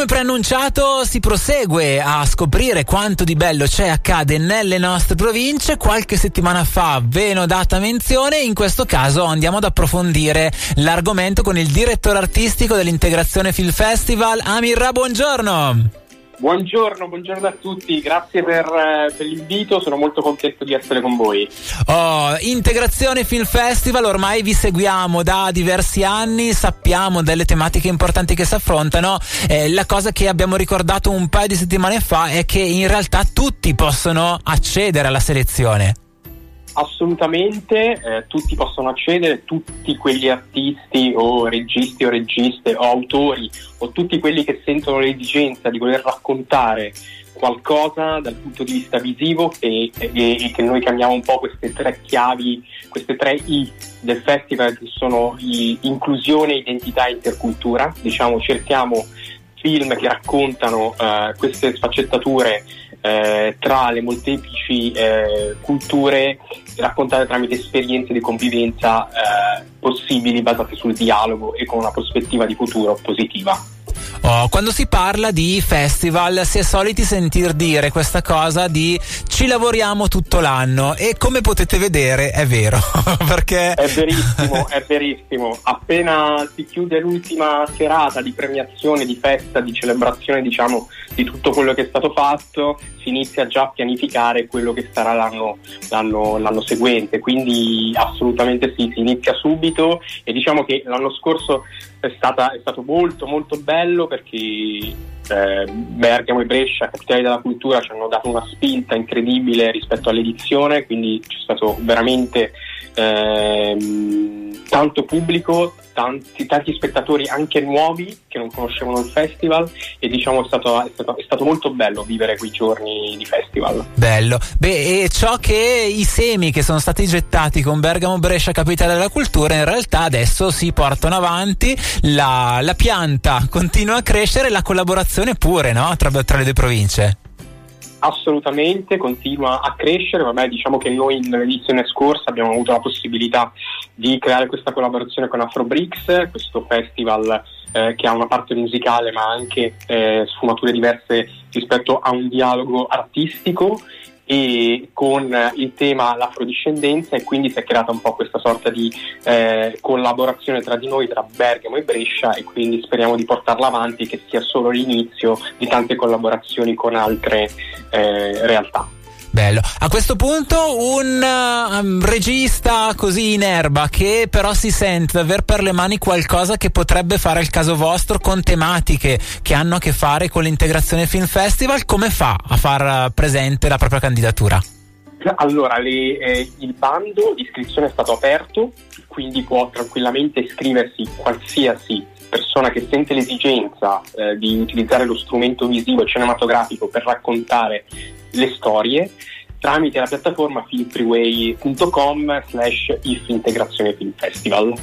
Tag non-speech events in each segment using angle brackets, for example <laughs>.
Come preannunciato si prosegue a scoprire quanto di bello c'è accade nelle nostre province. Qualche settimana fa ve ne ho data menzione, in questo caso andiamo ad approfondire l'argomento con il direttore artistico dell'Integrazione Film Festival, Amirra, buongiorno. Buongiorno, buongiorno a tutti, grazie per, eh, per, l'invito, sono molto contento di essere con voi. Oh, Integrazione Film Festival, ormai vi seguiamo da diversi anni, sappiamo delle tematiche importanti che si affrontano. Eh, la cosa che abbiamo ricordato un paio di settimane fa è che in realtà tutti possono accedere alla selezione. Assolutamente, eh, tutti possono accedere, tutti quegli artisti o registi o registe o autori o tutti quelli che sentono l'esigenza di voler raccontare qualcosa dal punto di vista visivo e, e, e, che noi chiamiamo un po' queste tre chiavi, queste tre I del festival che sono inclusione, identità e intercultura. Diciamo cerchiamo film che raccontano uh, queste sfaccettature eh, tra le molteplici eh, culture raccontate tramite esperienze di convivenza eh, possibili basate sul dialogo e con una prospettiva di futuro positiva. Oh, quando si parla di festival si è soliti sentir dire questa cosa di ci lavoriamo tutto l'anno e come potete vedere è vero <laughs> perché è verissimo è verissimo. Appena si chiude l'ultima serata di premiazione di festa di celebrazione diciamo di tutto quello che è stato fatto si inizia già a pianificare quello che sarà l'anno, l'anno, l'anno seguente. Quindi assolutamente sì si inizia subito e diciamo che l'anno scorso è, stata, è stato molto molto bello perché eh, Bergamo e Brescia, capitali della cultura, ci hanno dato una spinta incredibile rispetto all'edizione, quindi c'è stato veramente ehm, tanto pubblico, tanti, tanti, spettatori anche nuovi che non conoscevano il festival e diciamo è stato, è, stato, è stato, molto bello vivere quei giorni di festival. Bello. Beh, e ciò che i semi che sono stati gettati con Bergamo Brescia Capitale della Cultura in realtà adesso si portano avanti, la, la pianta continua a crescere e la collaborazione pure no? tra, tra le due province. Assolutamente, continua a crescere, vabbè diciamo che noi nell'edizione scorsa abbiamo avuto la possibilità di creare questa collaborazione con Afrobricks, questo festival eh, che ha una parte musicale ma anche eh, sfumature diverse rispetto a un dialogo artistico e con il tema l'afrodiscendenza e quindi si è creata un po' questa sorta di eh, collaborazione tra di noi, tra Bergamo e Brescia e quindi speriamo di portarla avanti che sia solo l'inizio di tante collaborazioni con altre eh, realtà. Bello. A questo punto un um, regista così in erba che però si sente di aver per le mani qualcosa che potrebbe fare il caso vostro con tematiche che hanno a che fare con l'integrazione Film Festival, come fa a far presente la propria candidatura? Allora, le, eh, il bando di iscrizione è stato aperto, quindi può tranquillamente iscriversi qualsiasi persona che sente l'esigenza eh, di utilizzare lo strumento visivo e cinematografico per raccontare le storie tramite la piattaforma filmfreeway.com slash if integrazione film festival.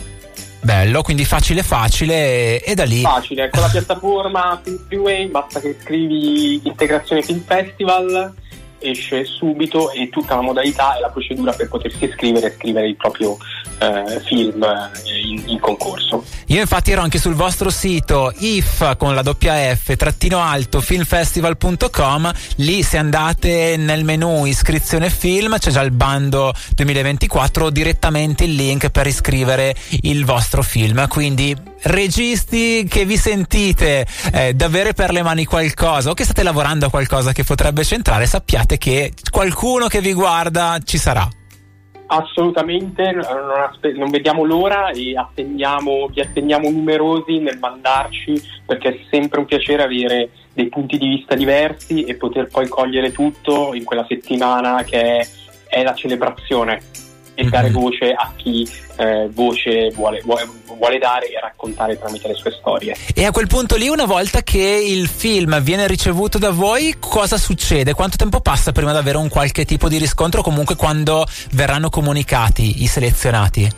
Bello, quindi facile facile e da lì. Facile, con la piattaforma <laughs> Film Freeway basta che scrivi integrazione film festival esce subito e tutta la modalità e la procedura per potersi iscrivere e scrivere il proprio eh, film eh, in, in, concorso. Io infatti ero anche sul vostro sito if con la doppia F trattino alto filmfestival.com lì se andate nel menu iscrizione film c'è già il bando 2024 o direttamente il link per iscrivere il vostro film quindi registi che vi sentite eh, d'avere per le mani qualcosa o che state lavorando a qualcosa che potrebbe centrare, sappiate che qualcuno che vi guarda ci sarà. Assolutamente, non, aspe- non vediamo l'ora e attendiamo, vi attendiamo numerosi nel mandarci perché è sempre un piacere avere dei punti di vista diversi e poter poi cogliere tutto in quella settimana che è, è la celebrazione e dare mhm. voce a chi eh, voce vuole, vuole, vuole, dare e raccontare tramite le sue storie. E a quel punto lì, una volta che il film viene ricevuto da voi, cosa succede? Quanto tempo passa prima di avere un qualche tipo di riscontro, comunque quando verranno comunicati i selezionati?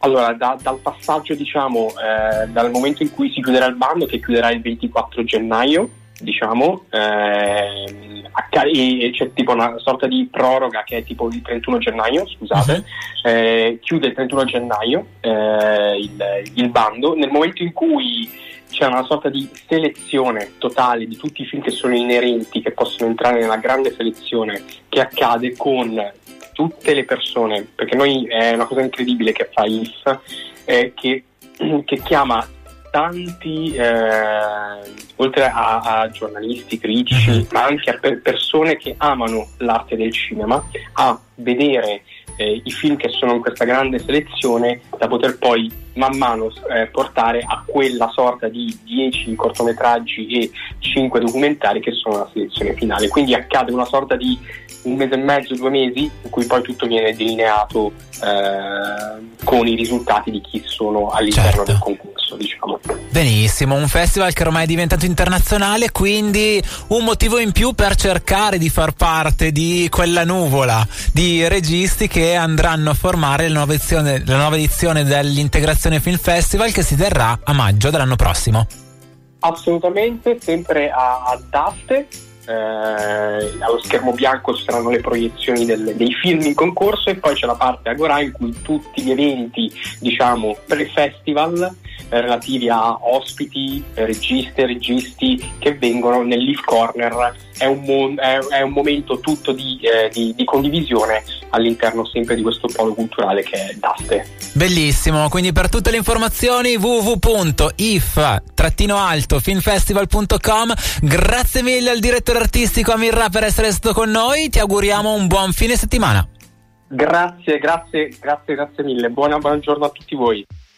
Allora, da, dal passaggio, diciamo, eh, dal momento in cui si chiuderà il bando, che chiuderà il 24 gennaio, diciamo, eh, e c'è tipo una sorta di proroga che è tipo il 31 gennaio, scusate, uh-huh. eh, chiude il 31 gennaio eh, il, il, bando, nel momento in cui c'è una sorta di selezione totale di tutti i film che sono inerenti, che possono entrare nella grande selezione che accade con tutte le persone, perché noi è una cosa incredibile che fa IF, eh, che, che chiama tanti, eh, oltre a, a, giornalisti, critici, mhm. ma anche a per persone che amano l'arte del cinema, a vedere eh, i film che sono in questa grande selezione da poter poi man mano eh, portare a quella sorta di 10 cortometraggi e 5 documentari che sono la selezione finale. Quindi accade una sorta di un mese e mezzo, due mesi, in cui poi tutto viene delineato eh, con i risultati di chi sono all'interno certo. del concorso. Diciamo. Benissimo, un festival che ormai è diventato internazionale, quindi un motivo in più per cercare di far parte di quella nuvola di registi che andranno a formare la nuova edizione, la nuova edizione dell'Integrazione Film Festival che si terrà a maggio dell'anno prossimo. Assolutamente, sempre a, a Daste, eh, allo schermo bianco ci saranno le proiezioni del, dei film in concorso e poi c'è la parte Agora in cui tutti gli eventi, diciamo, pre-festival eh, relativi a ospiti, registi e registi che vengono nel Leaf Corner. È un, mo- è, è un momento tutto di, eh, di, di, condivisione all'interno sempre di questo polo culturale che è Daste. Bellissimo, quindi per tutte le informazioni www.if-filmfestival.com Grazie mille al direttore artistico Amirra per essere stato con noi, ti auguriamo un buon fine settimana. Grazie, grazie, grazie, grazie mille. Buona, buongiorno a tutti voi.